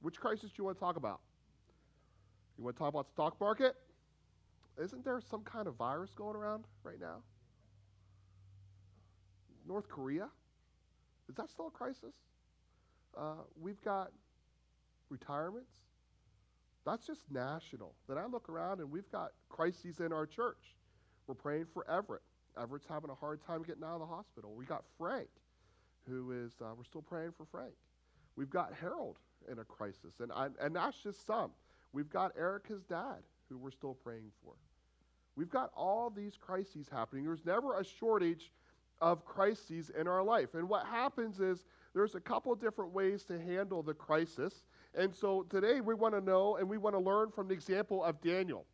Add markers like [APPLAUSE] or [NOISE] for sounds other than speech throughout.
Which crisis do you want to talk about? You want to talk about stock market? Isn't there some kind of virus going around right now? North Korea? Is that still a crisis? Uh, we've got retirements. That's just national. Then I look around and we've got crises in our church. We're praying for Everett. Everett's having a hard time getting out of the hospital. We got Frank, who is, uh, we're still praying for Frank. We've got Harold in a crisis, and, I, and that's just some. We've got Erica's dad, who we're still praying for. We've got all these crises happening. There's never a shortage of crises in our life. And what happens is there's a couple different ways to handle the crisis. And so today we want to know and we want to learn from the example of Daniel.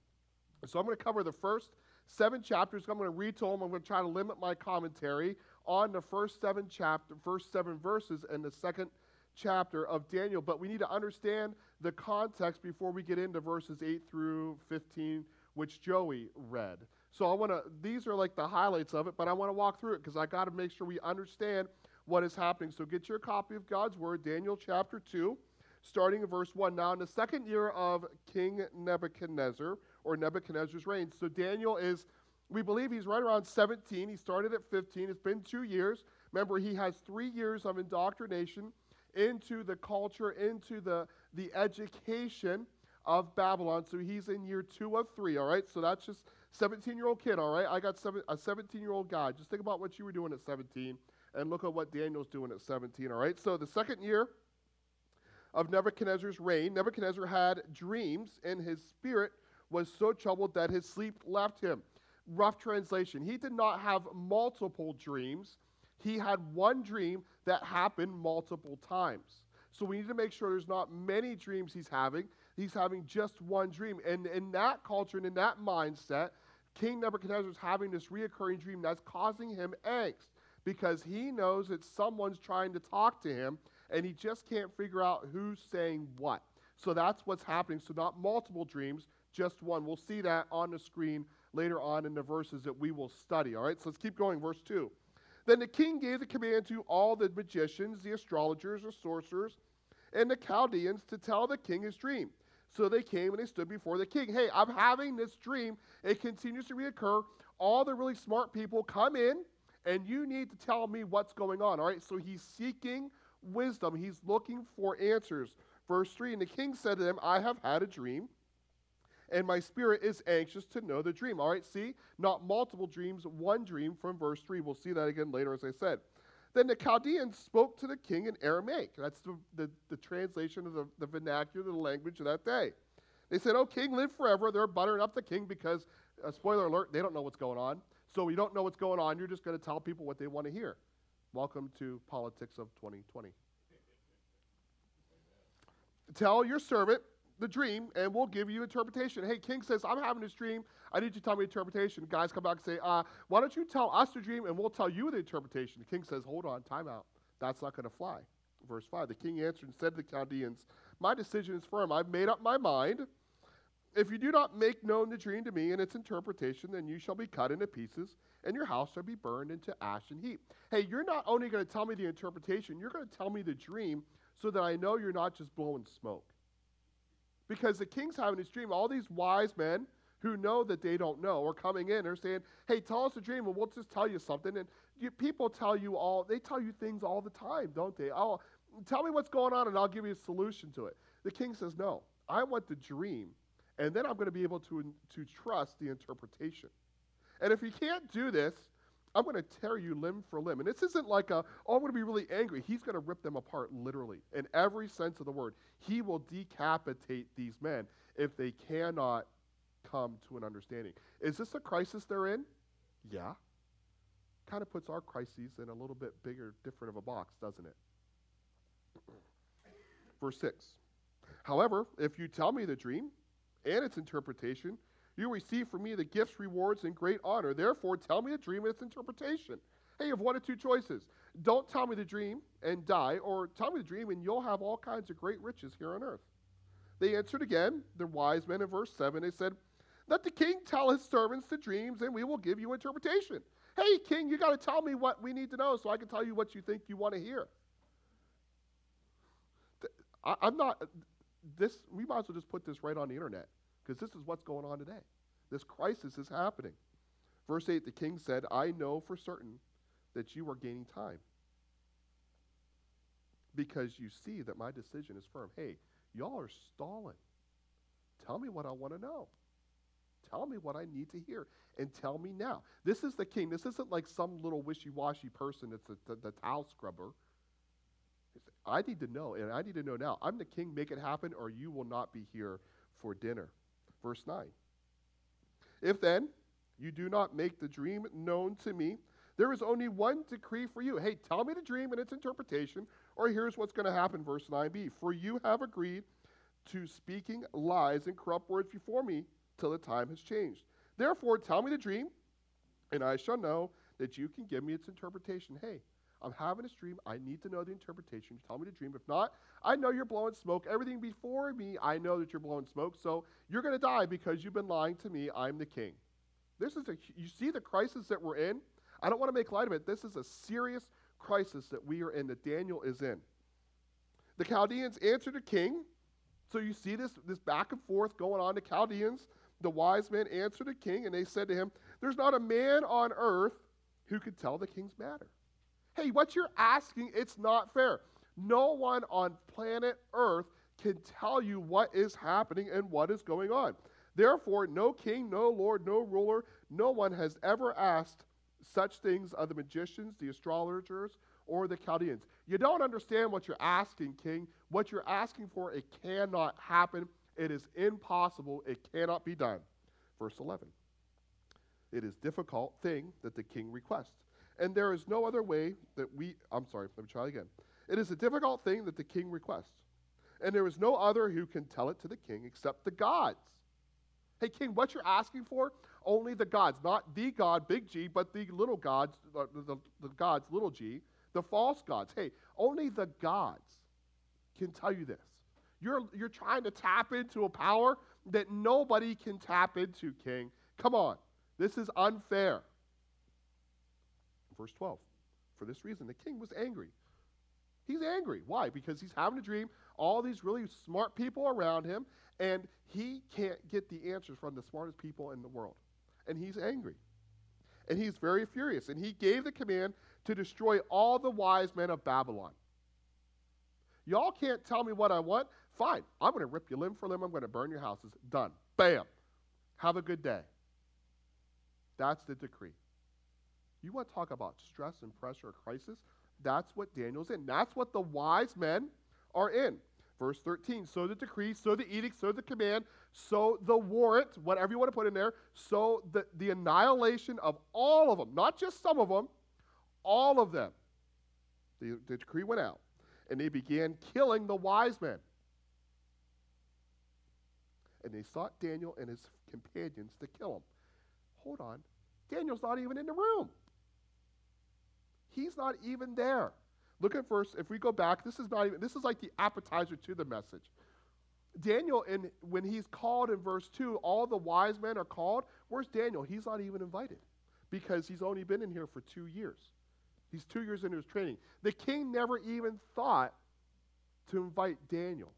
So I'm going to cover the first seven chapters. I'm going to read to them. I'm going to try to limit my commentary on the first seven chapter, first seven verses and the second chapter of Daniel. But we need to understand the context before we get into verses 8 through 15, which Joey read. So I want to, these are like the highlights of it, but I want to walk through it because I got to make sure we understand what is happening. So get your copy of God's Word, Daniel chapter 2, starting in verse 1. Now, in the second year of King Nebuchadnezzar, or Nebuchadnezzar's reign. So Daniel is, we believe he's right around 17. He started at 15. It's been two years. Remember, he has three years of indoctrination into the culture, into the, the education of Babylon. So he's in year two of three, all right? So that's just 17 year old kid, all right? I got seven, a 17 year old guy. Just think about what you were doing at 17 and look at what Daniel's doing at 17, all right? So the second year of Nebuchadnezzar's reign, Nebuchadnezzar had dreams, and his spirit was so troubled that his sleep left him. Rough translation. He did not have multiple dreams, he had one dream that happened multiple times. So we need to make sure there's not many dreams he's having. He's having just one dream. And in that culture and in that mindset, King Nebuchadnezzar is having this reoccurring dream that's causing him angst because he knows that someone's trying to talk to him and he just can't figure out who's saying what. So that's what's happening. So, not multiple dreams, just one. We'll see that on the screen later on in the verses that we will study. All right, so let's keep going. Verse 2. Then the king gave the command to all the magicians, the astrologers, the sorcerers, and the Chaldeans to tell the king his dream. So they came and they stood before the king. Hey, I'm having this dream. It continues to reoccur. All the really smart people come in, and you need to tell me what's going on. All right, so he's seeking wisdom, he's looking for answers. Verse 3 And the king said to them, I have had a dream and my spirit is anxious to know the dream. All right, see? Not multiple dreams, one dream from verse 3. We'll see that again later, as I said. Then the Chaldeans spoke to the king in Aramaic. That's the, the, the translation of the, the vernacular, the language of that day. They said, Oh, king, live forever. They're buttering up the king because, uh, spoiler alert, they don't know what's going on. So you don't know what's going on. You're just going to tell people what they want to hear. Welcome to politics of 2020. [LAUGHS] Tell your servant the dream and we'll give you interpretation. Hey, king says, I'm having this dream. I need you to tell me interpretation. Guys come back and say, uh, why don't you tell us the dream and we'll tell you the interpretation. The king says, hold on, time out. That's not going to fly. Verse 5 The king answered and said to the Chaldeans, My decision is firm. I've made up my mind. If you do not make known the dream to me and its interpretation, then you shall be cut into pieces, and your house shall be burned into ash and heap. Hey, you're not only going to tell me the interpretation, you're going to tell me the dream so that I know you're not just blowing smoke. Because the king's having his dream. All these wise men who know that they don't know are coming in. They're saying, hey, tell us a dream and we'll just tell you something. And you, people tell you all, they tell you things all the time, don't they? Oh, tell me what's going on and I'll give you a solution to it. The king says, no, I want the dream. And then I'm going to be able to, to trust the interpretation. And if you can't do this, I'm going to tear you limb for limb. And this isn't like a, oh, I'm going to be really angry. He's going to rip them apart literally, in every sense of the word. He will decapitate these men if they cannot come to an understanding. Is this a crisis they're in? Yeah. Kind of puts our crises in a little bit bigger, different of a box, doesn't it? Verse 6. However, if you tell me the dream and its interpretation, you receive from me the gifts, rewards, and great honor. Therefore, tell me the dream and its interpretation. Hey, you have one of two choices. Don't tell me the dream and die, or tell me the dream and you'll have all kinds of great riches here on earth. They answered again, the wise men in verse 7. They said, Let the king tell his servants the dreams, and we will give you interpretation. Hey, king, you got to tell me what we need to know so I can tell you what you think you want to hear. I, I'm not, this, we might as well just put this right on the internet because this is what's going on today. This crisis is happening. Verse 8 the king said, I know for certain that you are gaining time because you see that my decision is firm. Hey, y'all are stalling. Tell me what I want to know. Tell me what I need to hear and tell me now. This is the king. This isn't like some little wishy washy person that's the, the, the towel scrubber. I need to know, and I need to know now. I'm the king, make it happen, or you will not be here for dinner. Verse 9. If then you do not make the dream known to me, there is only one decree for you. Hey, tell me the dream and its interpretation, or here's what's going to happen, verse 9b. For you have agreed to speaking lies and corrupt words before me till the time has changed. Therefore, tell me the dream, and I shall know that you can give me its interpretation. Hey, I'm having a dream. I need to know the interpretation. Tell me the dream. If not, I know you're blowing smoke. Everything before me, I know that you're blowing smoke. So you're going to die because you've been lying to me. I'm the king. This is a, you see the crisis that we're in? I don't want to make light of it. This is a serious crisis that we are in, that Daniel is in. The Chaldeans answer the king. So you see this, this back and forth going on. The Chaldeans the wise men answered the king, and they said to him, There's not a man on earth who could tell the king's matter. Hey, what you're asking, it's not fair. No one on planet Earth can tell you what is happening and what is going on. Therefore, no king, no lord, no ruler, no one has ever asked such things of the magicians, the astrologers, or the Chaldeans. You don't understand what you're asking, king. What you're asking for, it cannot happen. It is impossible. It cannot be done. Verse 11. It is difficult thing that the king requests. And there is no other way that we, I'm sorry, let me try again. It is a difficult thing that the king requests. And there is no other who can tell it to the king except the gods. Hey, king, what you're asking for? Only the gods, not the God, big G, but the little gods, the, the, the gods, little g, the false gods. Hey, only the gods can tell you this. You're, you're trying to tap into a power that nobody can tap into, King. Come on. This is unfair. Verse 12. For this reason, the king was angry. He's angry. Why? Because he's having a dream, all these really smart people around him, and he can't get the answers from the smartest people in the world. And he's angry. And he's very furious. And he gave the command to destroy all the wise men of Babylon. Y'all can't tell me what I want. Fine. I'm going to rip you limb for limb. I'm going to burn your houses. Done. Bam. Have a good day. That's the decree. You want to talk about stress and pressure or crisis? That's what Daniel's in. That's what the wise men are in. Verse 13 so the decree, so the edict, so the command, so the warrant, whatever you want to put in there, so the, the annihilation of all of them, not just some of them, all of them. The, the decree went out, and they began killing the wise men and they sought Daniel and his companions to kill him. Hold on. Daniel's not even in the room. He's not even there. Look at verse, if we go back, this is not even, this is like the appetizer to the message. Daniel, in, when he's called in verse 2, all the wise men are called. Where's Daniel? He's not even invited because he's only been in here for two years. He's two years into his training. The king never even thought to invite Daniel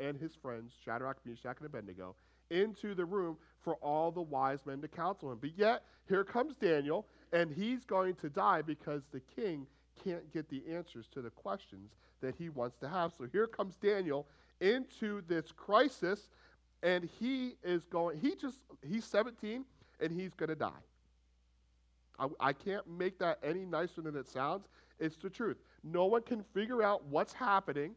and his friends, Shadrach, Meshach, and Abednego, into the room for all the wise men to counsel him. But yet, here comes Daniel, and he's going to die because the king can't get the answers to the questions that he wants to have. So here comes Daniel into this crisis, and he is going, he just, he's 17, and he's going to die. I, I can't make that any nicer than it sounds. It's the truth. No one can figure out what's happening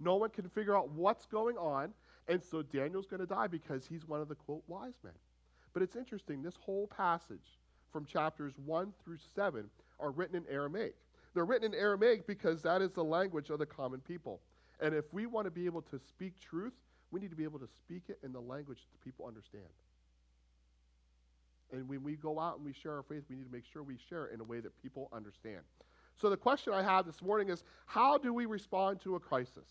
no one can figure out what's going on. And so Daniel's going to die because he's one of the, quote, wise men. But it's interesting, this whole passage from chapters 1 through 7 are written in Aramaic. They're written in Aramaic because that is the language of the common people. And if we want to be able to speak truth, we need to be able to speak it in the language that people understand. And when we go out and we share our faith, we need to make sure we share it in a way that people understand. So the question I have this morning is how do we respond to a crisis?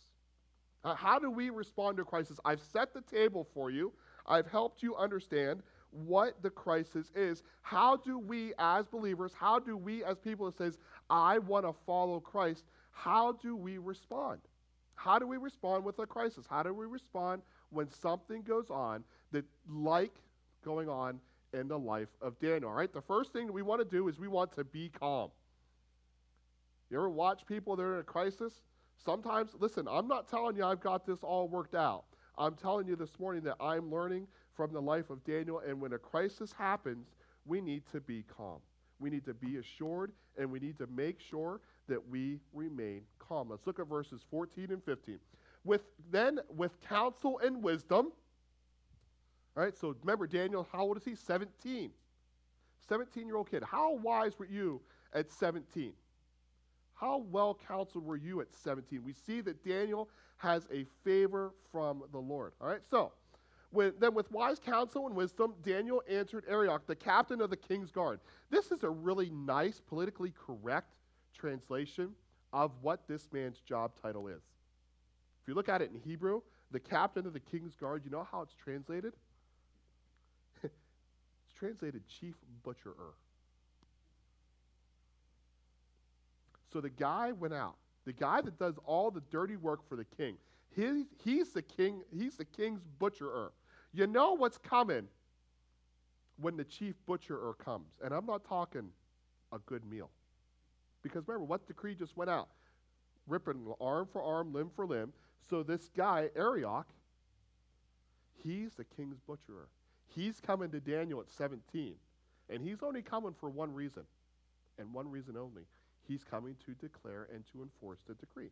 Uh, how do we respond to a crisis? I've set the table for you. I've helped you understand what the crisis is. How do we as believers, how do we as people that says, I want to follow Christ, how do we respond? How do we respond with a crisis? How do we respond when something goes on that, like going on in the life of Daniel? Right, the first thing we want to do is we want to be calm. You ever watch people that are in a crisis? Sometimes, listen, I'm not telling you I've got this all worked out. I'm telling you this morning that I'm learning from the life of Daniel, and when a crisis happens, we need to be calm. We need to be assured, and we need to make sure that we remain calm. Let's look at verses 14 and 15. With then with counsel and wisdom. All right, so remember Daniel, how old is he? 17. 17 year old kid. How wise were you at 17? How well counseled were you at 17? We see that Daniel has a favor from the Lord. All right, so then with wise counsel and wisdom, Daniel answered Arioch, the captain of the king's guard. This is a really nice, politically correct translation of what this man's job title is. If you look at it in Hebrew, the captain of the king's guard, you know how it's translated? [LAUGHS] it's translated chief butcherer. So the guy went out. The guy that does all the dirty work for the king. He, he's the king, he's the king's butcherer. You know what's coming when the chief butcherer comes. And I'm not talking a good meal. Because remember, what decree just went out? Ripping arm for arm, limb for limb. So this guy, Arioch, he's the king's butcherer. He's coming to Daniel at 17. And he's only coming for one reason, and one reason only. He's coming to declare and to enforce the decree.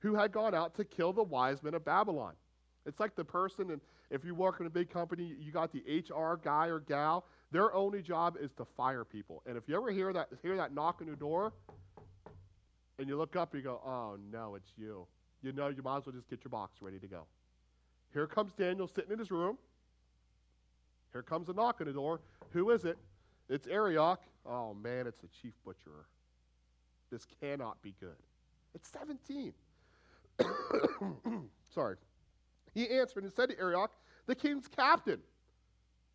Who had gone out to kill the wise men of Babylon. It's like the person, and if you work in a big company, you got the HR guy or gal. Their only job is to fire people. And if you ever hear that hear that knock on your door, and you look up, you go, "Oh no, it's you." You know, you might as well just get your box ready to go. Here comes Daniel sitting in his room. Here comes a knock on the door. Who is it? It's Arioch. Oh man, it's the chief butcherer. This cannot be good. It's 17. [COUGHS] Sorry. He answered and said to Arioch, the king's captain.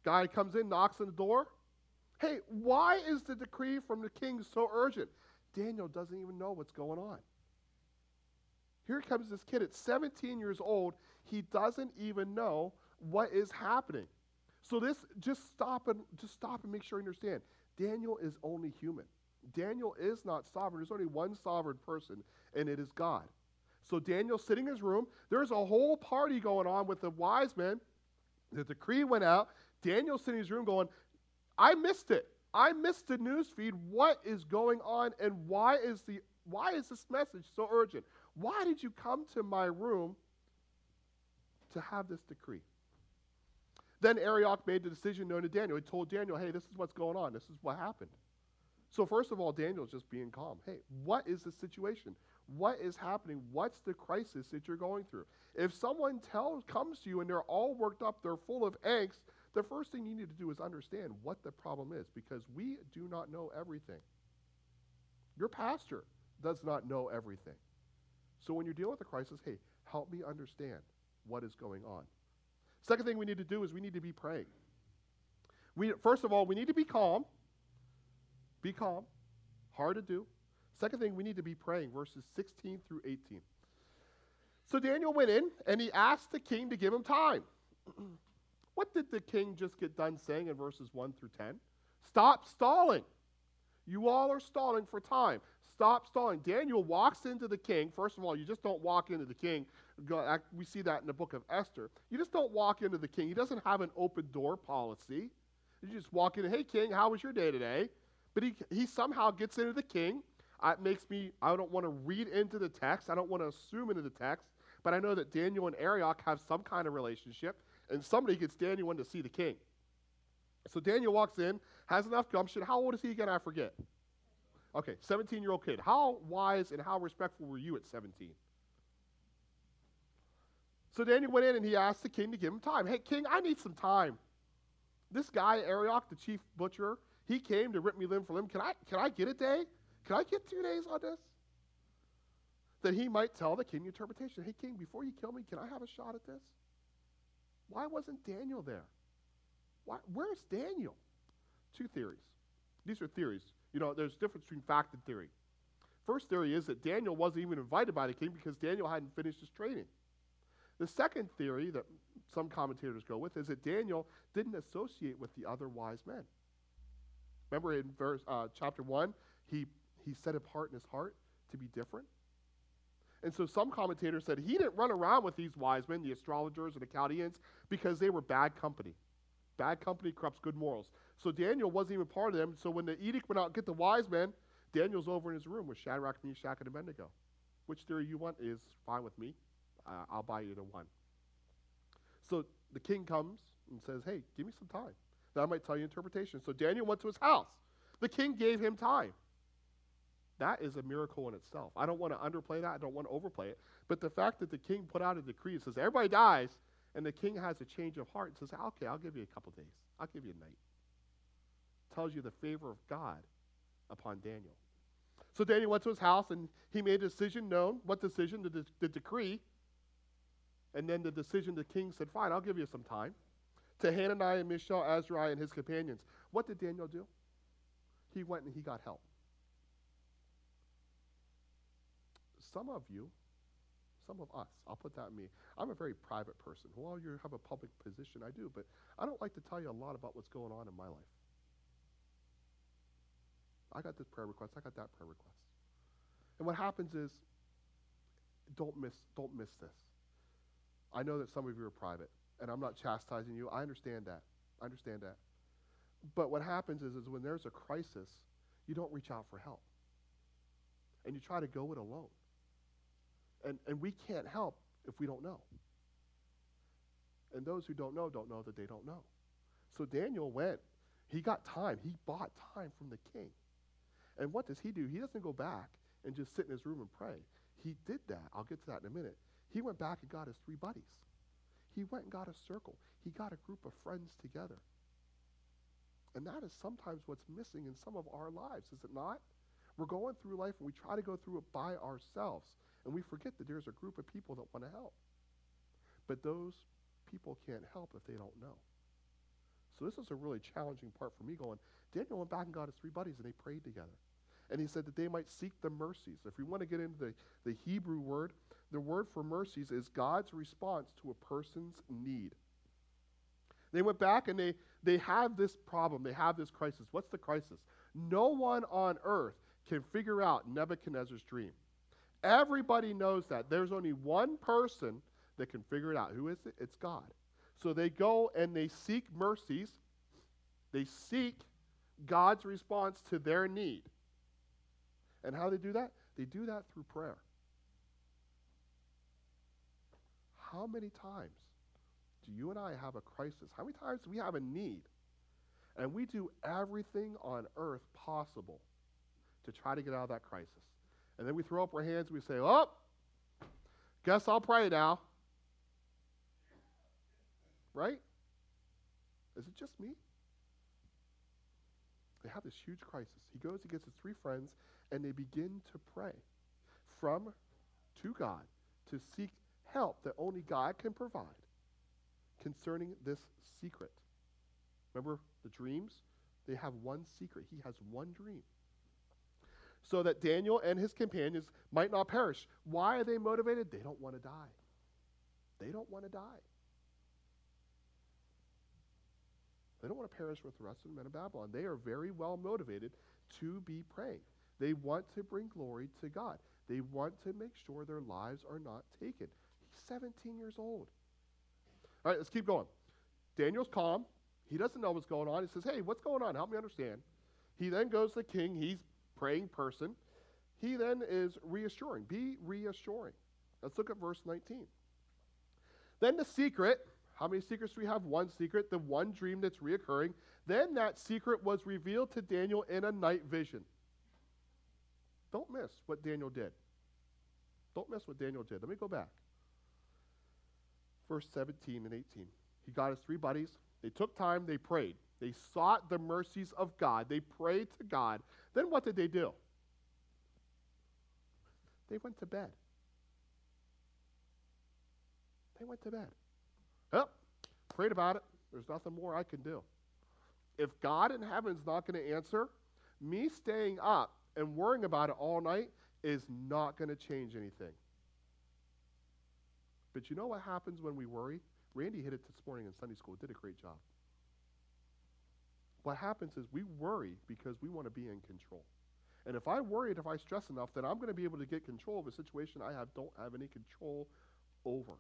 Guy comes in, knocks on the door. Hey, why is the decree from the king so urgent? Daniel doesn't even know what's going on. Here comes this kid at 17 years old. He doesn't even know what is happening. So this just stop and just stop and make sure you understand. Daniel is only human. Daniel is not sovereign. There's only one sovereign person, and it is God. So Daniel's sitting in his room. There's a whole party going on with the wise men. The decree went out. Daniel's sitting in his room going, I missed it. I missed the news feed. What is going on and why is the why is this message so urgent? Why did you come to my room to have this decree? Then Arioch made the decision known to Daniel. He told Daniel, hey, this is what's going on. This is what happened. So, first of all, Daniel's just being calm. Hey, what is the situation? What is happening? What's the crisis that you're going through? If someone tells, comes to you and they're all worked up, they're full of angst, the first thing you need to do is understand what the problem is because we do not know everything. Your pastor does not know everything. So when you're dealing with a crisis, hey, help me understand what is going on. Second thing we need to do is we need to be praying. We, first of all, we need to be calm. Be calm. Hard to do. Second thing, we need to be praying, verses 16 through 18. So Daniel went in and he asked the king to give him time. [CLEARS THROAT] what did the king just get done saying in verses 1 through 10? Stop stalling. You all are stalling for time. Stop stalling. Daniel walks into the king. First of all, you just don't walk into the king. We see that in the book of Esther. You just don't walk into the king. He doesn't have an open door policy. You just walk in, hey, king, how was your day today? But he, he somehow gets into the king. Uh, it makes me, I don't want to read into the text. I don't want to assume into the text. But I know that Daniel and Arioch have some kind of relationship. And somebody gets Daniel in to see the king. So Daniel walks in, has enough gumption. How old is he again? I forget. Okay, 17 year old kid. How wise and how respectful were you at 17? So Daniel went in and he asked the king to give him time. Hey, king, I need some time. This guy, Arioch, the chief butcher, he came to rip me limb for limb. Can I, can I get a day? Can I get two days on this? That he might tell the king interpretation. Hey, king, before you kill me, can I have a shot at this? Why wasn't Daniel there? Why, where's Daniel? Two theories. These are theories. You know, there's a difference between fact and theory. First theory is that Daniel wasn't even invited by the king because Daniel hadn't finished his training. The second theory that some commentators go with is that Daniel didn't associate with the other wise men. Remember in verse uh, chapter one, he he set apart in his heart to be different. And so some commentators said he didn't run around with these wise men, the astrologers and the Chaldeans, because they were bad company. Bad company corrupts good morals. So Daniel wasn't even part of them. So when the edict went out, get the wise men, Daniel's over in his room with Shadrach, Meshach, and Abednego. Which theory you want is fine with me. Uh, I'll buy either one. So the king comes and says, Hey, give me some time. That might tell you interpretation. So Daniel went to his house. The king gave him time. That is a miracle in itself. I don't want to underplay that. I don't want to overplay it. But the fact that the king put out a decree that says everybody dies, and the king has a change of heart and says, okay, I'll give you a couple days. I'll give you a night. Tells you the favor of God upon Daniel. So Daniel went to his house and he made a decision known. What decision? The, de- the decree. And then the decision, the king said, fine, I'll give you some time. To Hananiah, and Mishael, Azariah, and his companions. What did Daniel do? He went and he got help. some of you, some of us, I'll put that in me. I'm a very private person. Well, you have a public position, I do, but I don't like to tell you a lot about what's going on in my life. I got this prayer request, I got that prayer request. And what happens is, don't miss, don't miss this. I know that some of you are private, and I'm not chastising you. I understand that. I understand that. But what happens is, is when there's a crisis, you don't reach out for help. And you try to go it alone. And, and we can't help if we don't know. And those who don't know don't know that they don't know. So Daniel went. He got time. He bought time from the king. And what does he do? He doesn't go back and just sit in his room and pray. He did that. I'll get to that in a minute. He went back and got his three buddies. He went and got a circle. He got a group of friends together. And that is sometimes what's missing in some of our lives, is it not? We're going through life and we try to go through it by ourselves. And we forget that there's a group of people that want to help. But those people can't help if they don't know. So this is a really challenging part for me going, Daniel went back and got his three buddies and they prayed together. And he said that they might seek the mercies. If we want to get into the, the Hebrew word, the word for mercies is God's response to a person's need. They went back and they, they have this problem. They have this crisis. What's the crisis? No one on earth can figure out Nebuchadnezzar's dream. Everybody knows that. There's only one person that can figure it out. Who is it? It's God. So they go and they seek mercies. They seek God's response to their need. And how do they do that? They do that through prayer. How many times do you and I have a crisis? How many times do we have a need? And we do everything on earth possible to try to get out of that crisis. And then we throw up our hands and we say, Oh, guess I'll pray now. Right? Is it just me? They have this huge crisis. He goes, he gets his three friends, and they begin to pray from to God to seek help that only God can provide concerning this secret. Remember the dreams? They have one secret. He has one dream so that Daniel and his companions might not perish. Why are they motivated? They don't want to die. They don't want to die. They don't want to perish with the rest of the men of Babylon. They are very well motivated to be praying. They want to bring glory to God. They want to make sure their lives are not taken. He's 17 years old. All right, let's keep going. Daniel's calm. He doesn't know what's going on. He says, Hey, what's going on? Help me understand. He then goes to the king. He's praying person, he then is reassuring. Be reassuring. Let's look at verse 19. Then the secret, how many secrets do we have? One secret, the one dream that's reoccurring. Then that secret was revealed to Daniel in a night vision. Don't miss what Daniel did. Don't miss what Daniel did. Let me go back. Verse 17 and 18. He got his three buddies. They took time, they prayed. They sought the mercies of God. They prayed to God. Then what did they do? They went to bed. They went to bed. Well, prayed about it. There's nothing more I can do. If God in heaven's not going to answer, me staying up and worrying about it all night is not going to change anything. But you know what happens when we worry? Randy hit it this morning in Sunday school, did a great job. What happens is we worry because we want to be in control. And if I worry if I stress enough, then I'm going to be able to get control of a situation I have, don't have any control over.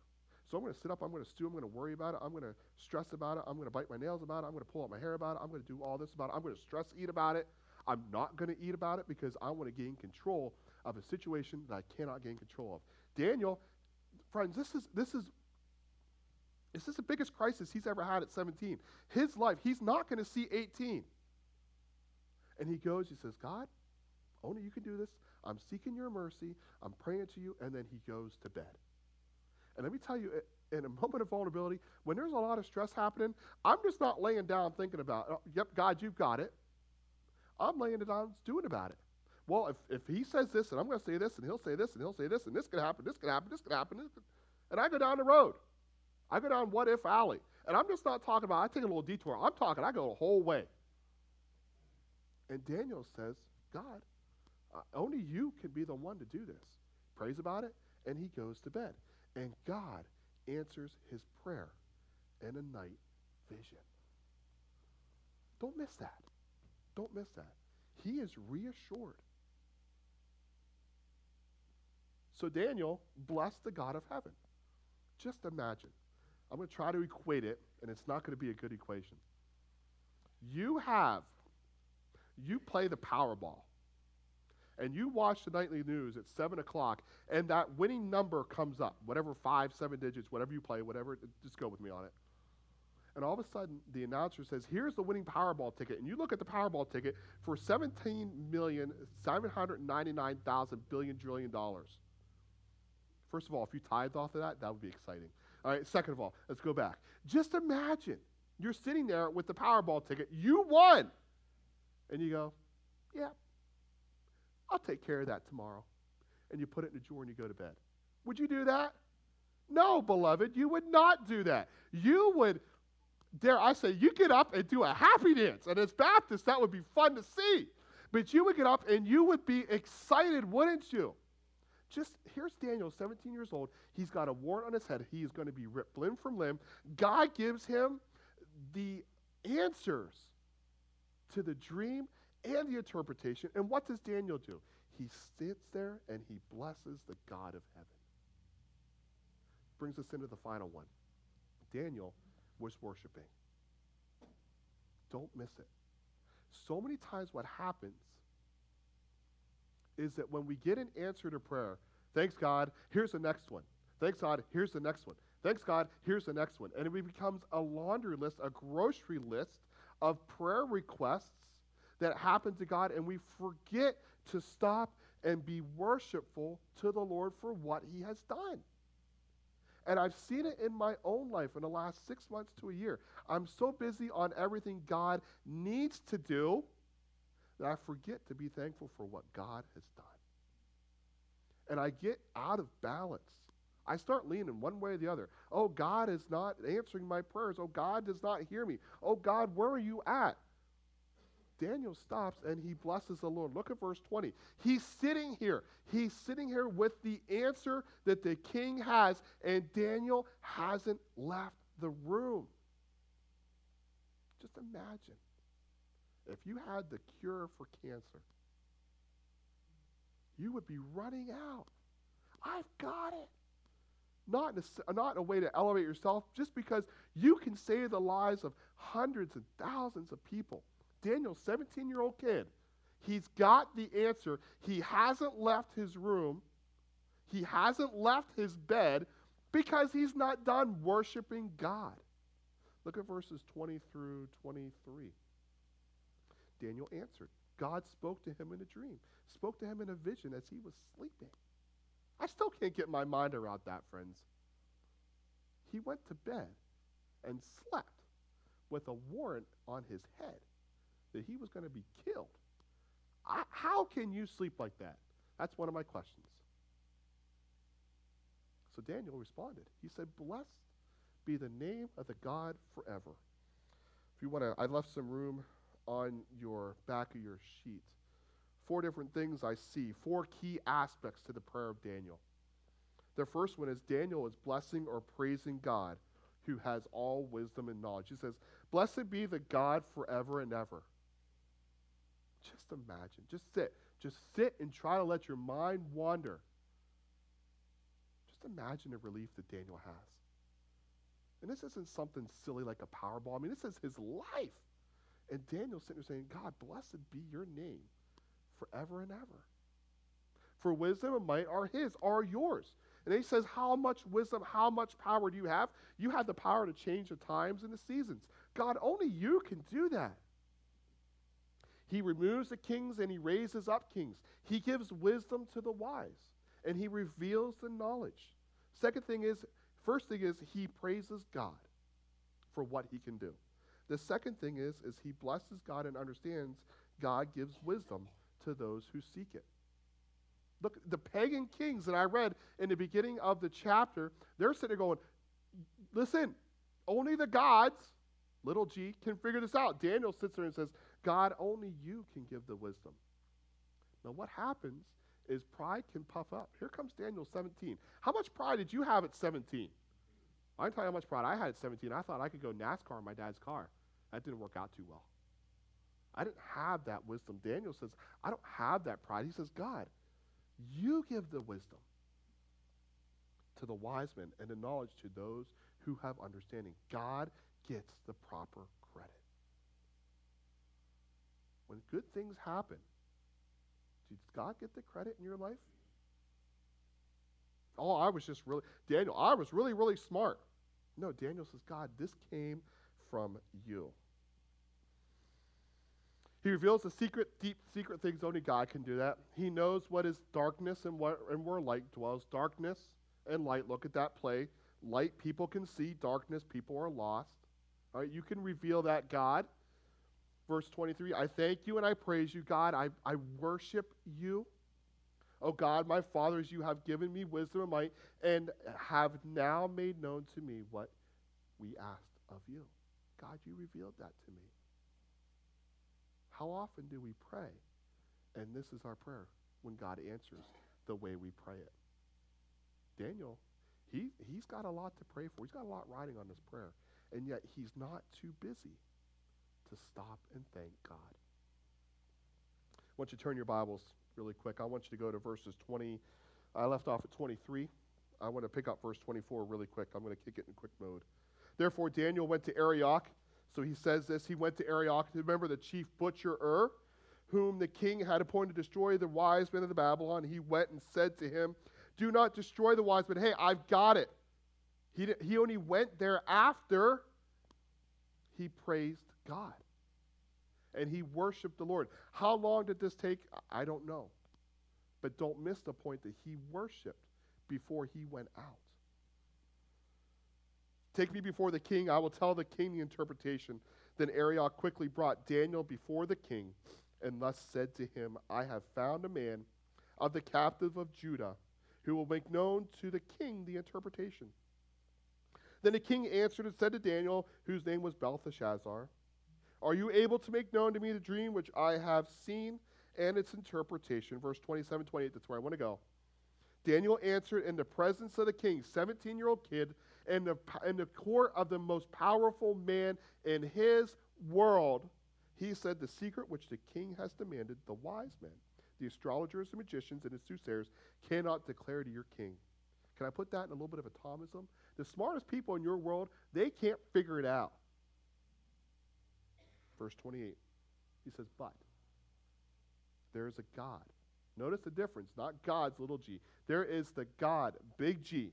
So I'm going to sit up, I'm going to stew, I'm going to worry about it, I'm going to stress about it, I'm going to bite my nails about it, I'm going to pull out my hair about it, I'm going to do all this about it, I'm going to stress eat about it. I'm not going to eat about it because I want to gain control of a situation that I cannot gain control of. Daniel, friends, this is this is this is the biggest crisis he's ever had at 17. His life, he's not going to see 18. And he goes, he says, God, only you can do this. I'm seeking your mercy. I'm praying to you. And then he goes to bed. And let me tell you, in a moment of vulnerability, when there's a lot of stress happening, I'm just not laying down thinking about, oh, yep, God, you've got it. I'm laying it down doing about it. Well, if, if he says this, and I'm going to say this, and he'll say this, and he'll say this, and this could happen, this could happen, this could happen, and I go down the road. I go down What If Alley. And I'm just not talking about, I take a little detour. I'm talking, I go the whole way. And Daniel says, God, uh, only you can be the one to do this. Prays about it, and he goes to bed. And God answers his prayer in a night vision. Don't miss that. Don't miss that. He is reassured. So Daniel blessed the God of heaven. Just imagine I'm going to try to equate it, and it's not going to be a good equation. You have, you play the Powerball, and you watch the nightly news at 7 o'clock, and that winning number comes up, whatever five, seven digits, whatever you play, whatever, just go with me on it. And all of a sudden, the announcer says, Here's the winning Powerball ticket. And you look at the Powerball ticket for $17,799,000 billion trillion dollars. First of all, if you tithed off of that, that would be exciting. All right, second of all, let's go back. Just imagine you're sitting there with the Powerball ticket, you won. And you go, yeah, I'll take care of that tomorrow. And you put it in a drawer and you go to bed. Would you do that? No, beloved, you would not do that. You would, dare I say, you get up and do a happy dance. And as Baptists, that would be fun to see. But you would get up and you would be excited, wouldn't you? just here's Daniel, 17 years old. He's got a warrant on his head. He is going to be ripped limb from limb. God gives him the answers to the dream and the interpretation. And what does Daniel do? He sits there and he blesses the God of heaven. Brings us into the final one. Daniel was worshiping. Don't miss it. So many times, what happens is that when we get an answer to prayer, thanks God, here's the next one. Thanks God, here's the next one. Thanks God, here's the next one. And it becomes a laundry list, a grocery list of prayer requests that happen to God, and we forget to stop and be worshipful to the Lord for what He has done. And I've seen it in my own life in the last six months to a year. I'm so busy on everything God needs to do that I forget to be thankful for what God has done. And I get out of balance. I start leaning one way or the other. Oh, God is not answering my prayers. Oh, God does not hear me. Oh, God, where are you at? Daniel stops and he blesses the Lord. Look at verse 20. He's sitting here. He's sitting here with the answer that the king has, and Daniel hasn't left the room. Just imagine if you had the cure for cancer, you would be running out. I've got it. Not in, a, not in a way to elevate yourself, just because you can save the lives of hundreds and thousands of people. Daniel, 17 year old kid, he's got the answer. He hasn't left his room, he hasn't left his bed because he's not done worshiping God. Look at verses 20 through 23. Daniel answered. God spoke to him in a dream, spoke to him in a vision as he was sleeping. I still can't get my mind around that, friends. He went to bed and slept with a warrant on his head that he was going to be killed. I, how can you sleep like that? That's one of my questions. So Daniel responded. He said, Blessed be the name of the God forever. If you want to, I left some room on your back of your sheet four different things I see, four key aspects to the prayer of Daniel. The first one is Daniel is blessing or praising God who has all wisdom and knowledge. He says, Blessed be the God forever and ever. Just imagine. Just sit. Just sit and try to let your mind wander. Just imagine the relief that Daniel has. And this isn't something silly like a Powerball. I mean, this is his life. And Daniel's sitting there saying, God, blessed be your name forever and ever. For wisdom and might are his, are yours. And he says, How much wisdom, how much power do you have? You have the power to change the times and the seasons. God, only you can do that. He removes the kings and he raises up kings. He gives wisdom to the wise and he reveals the knowledge. Second thing is, first thing is, he praises God for what he can do. The second thing is, is he blesses God and understands God gives wisdom to those who seek it. Look, the pagan kings that I read in the beginning of the chapter, they're sitting there going, listen, only the gods, little g, can figure this out. Daniel sits there and says, God, only you can give the wisdom. Now, what happens is pride can puff up. Here comes Daniel 17. How much pride did you have at 17? I can tell you how much pride I had at 17. I thought I could go NASCAR in my dad's car. That didn't work out too well. I didn't have that wisdom. Daniel says, I don't have that pride. He says, God, you give the wisdom to the wise men and the knowledge to those who have understanding. God gets the proper. When good things happen, did God get the credit in your life? Oh, I was just really, Daniel, I was really, really smart. No, Daniel says, God, this came from you. He reveals the secret, deep, secret things only God can do that. He knows what is darkness and, what, and where light dwells. Darkness and light, look at that play. Light, people can see. Darkness, people are lost. All right, you can reveal that, God. Verse 23 I thank you and I praise you, God. I, I worship you. Oh God, my fathers, you have given me wisdom and might and have now made known to me what we asked of you. God, you revealed that to me. How often do we pray? And this is our prayer when God answers the way we pray it. Daniel, he, he's got a lot to pray for. He's got a lot riding on this prayer. And yet he's not too busy to stop and thank God. I want you to turn your Bibles really quick. I want you to go to verses 20. I left off at 23. I want to pick up verse 24 really quick. I'm going to kick it in quick mode. Therefore, Daniel went to Arioch so he says this. He went to Arioch, remember the chief butcher Ur, whom the king had appointed to destroy the wise men of the Babylon. He went and said to him, Do not destroy the wise men. Hey, I've got it. He, he only went there after he praised God and he worshiped the Lord. How long did this take? I don't know. But don't miss the point that he worshiped before he went out. Take me before the king. I will tell the king the interpretation. Then Arioch quickly brought Daniel before the king and thus said to him, I have found a man of the captive of Judah who will make known to the king the interpretation. Then the king answered and said to Daniel, whose name was Belteshazzar, Are you able to make known to me the dream which I have seen and its interpretation? Verse 27 28, that's where I want to go. Daniel answered in the presence of the king, 17 year old kid, in the, in the court of the most powerful man in his world, he said, The secret which the king has demanded, the wise men, the astrologers, the magicians, and the soothsayers cannot declare to your king. Can I put that in a little bit of a Thomism? The smartest people in your world, they can't figure it out. Verse 28, he says, But there is a God. Notice the difference, not God's little g. There is the God, big G,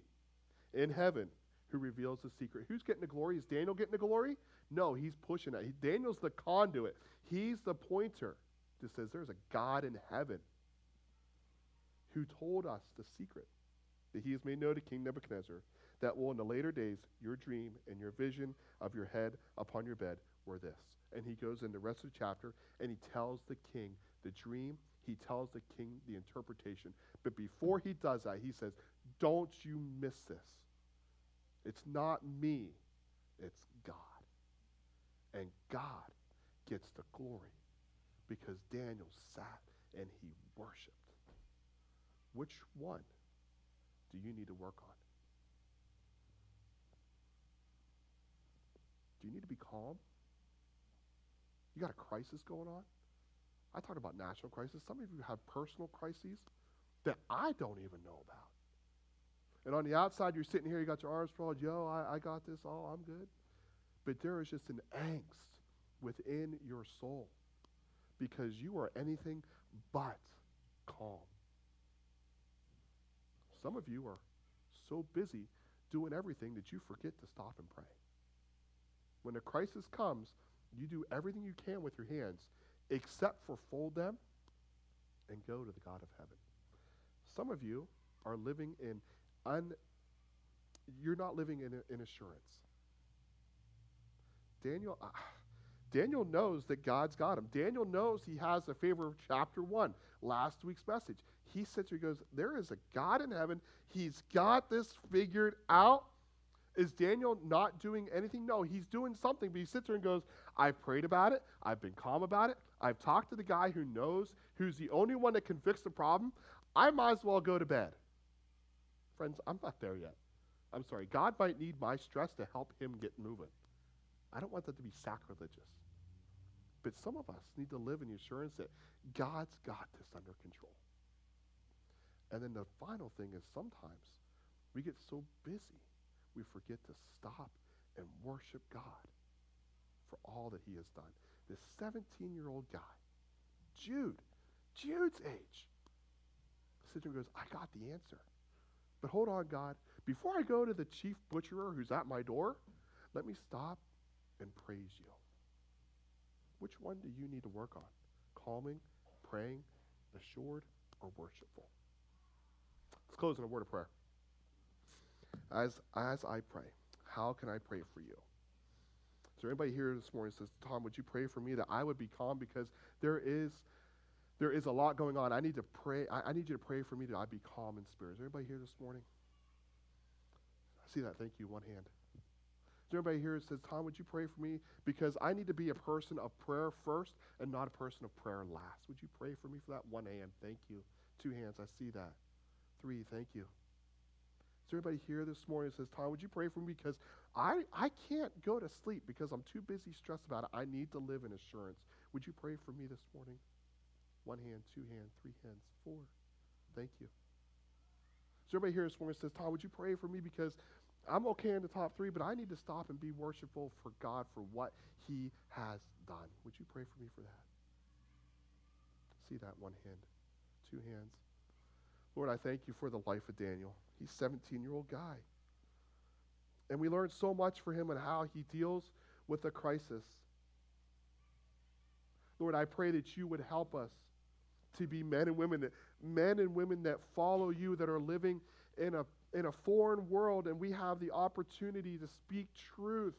in heaven who reveals the secret. Who's getting the glory? Is Daniel getting the glory? No, he's pushing it. He, Daniel's the conduit. He's the pointer that says there's a God in heaven who told us the secret that he has made known to King Nebuchadnezzar that will in the later days your dream and your vision of your head upon your bed were this. And he goes in the rest of the chapter and he tells the king the dream. He tells the king the interpretation. But before he does that, he says, Don't you miss this. It's not me, it's God. And God gets the glory because Daniel sat and he worshiped. Which one do you need to work on? Do you need to be calm? You got a crisis going on? I talked about national crisis. Some of you have personal crises that I don't even know about. And on the outside, you're sitting here, you got your arms sprawled, yo, I, I got this, all, I'm good. But there is just an angst within your soul because you are anything but calm. Some of you are so busy doing everything that you forget to stop and pray. When a crisis comes, you do everything you can with your hands except for fold them and go to the God of heaven. Some of you are living in un you're not living in, in assurance. Daniel uh, Daniel knows that God's got him. Daniel knows he has the favor of chapter 1, last week's message. He sits here and goes, There is a God in heaven. He's got this figured out. Is Daniel not doing anything? No, he's doing something, but he sits there and goes, I've prayed about it. I've been calm about it. I've talked to the guy who knows, who's the only one that can fix the problem. I might as well go to bed. Friends, I'm not there yet. I'm sorry. God might need my stress to help him get moving. I don't want that to be sacrilegious. But some of us need to live in the assurance that God's got this under control. And then the final thing is sometimes we get so busy we forget to stop and worship God for all that he has done. This 17 year old guy, Jude, Jude's age, sits there and goes, I got the answer. But hold on, God. Before I go to the chief butcherer who's at my door, let me stop and praise you. Which one do you need to work on? Calming, praying, assured, or worshipful? Let's close in a word of prayer. As, as I pray, how can I pray for you? Is there anybody here this morning says, Tom, would you pray for me that I would be calm because there is there is a lot going on. I need to pray. I, I need you to pray for me that I'd be calm in spirit. Is there anybody here this morning? I see that. Thank you. One hand. Is there anybody here that says, Tom, would you pray for me? Because I need to be a person of prayer first and not a person of prayer last. Would you pray for me for that? One hand. Thank you. Two hands. I see that. Three. Thank you. Is there anybody here this morning that says, Tom, would you pray for me? Because I, I can't go to sleep because I'm too busy stressed about it. I need to live in assurance. Would you pray for me this morning? One hand, two hands, three hands, four. Thank you. Is there anybody here this morning that says, Tom, would you pray for me? Because I'm okay in the top three, but I need to stop and be worshipful for God for what He has done. Would you pray for me for that? See that one hand, two hands. Lord, I thank you for the life of Daniel. He's a 17 year old guy. And we learned so much for him and how he deals with the crisis. Lord, I pray that you would help us to be men and women that men and women that follow you that are living in a in a foreign world and we have the opportunity to speak truth.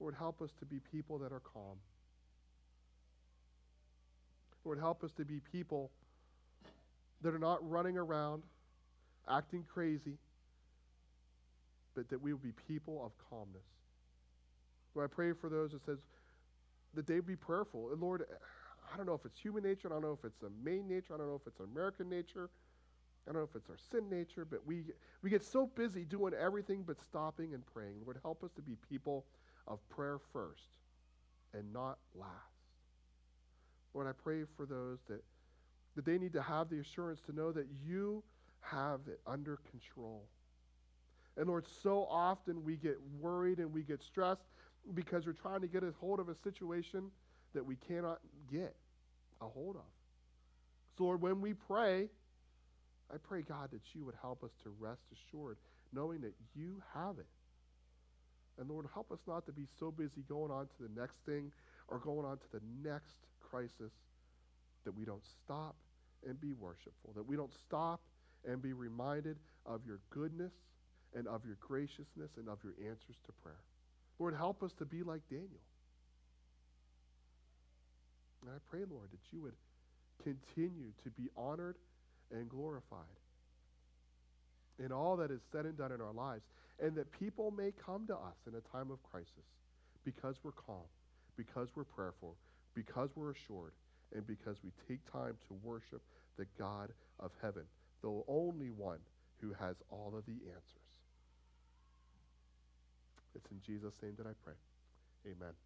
Lord, help us to be people that are calm. Lord, help us to be people that are not running around acting crazy, but that we will be people of calmness. Lord, I pray for those that says that they be prayerful. And Lord, I don't know if it's human nature, I don't know if it's a main nature, I don't know if it's American nature. I don't know if it's our sin nature, but we, we get so busy doing everything but stopping and praying. Lord, help us to be people of prayer first and not last. Lord, I pray for those that, that they need to have the assurance to know that you have it under control. And Lord, so often we get worried and we get stressed because we're trying to get a hold of a situation that we cannot get a hold of. So, Lord, when we pray, I pray, God, that you would help us to rest assured, knowing that you have it. And Lord, help us not to be so busy going on to the next thing or going on to the next crisis that we don't stop and be worshipful, that we don't stop and be reminded of your goodness and of your graciousness and of your answers to prayer. Lord, help us to be like Daniel. And I pray, Lord, that you would continue to be honored and glorified in all that is said and done in our lives, and that people may come to us in a time of crisis because we're calm, because we're prayerful, because we're assured, and because we take time to worship the God of heaven, the only one who has all of the answers. It's in Jesus' name that I pray. Amen.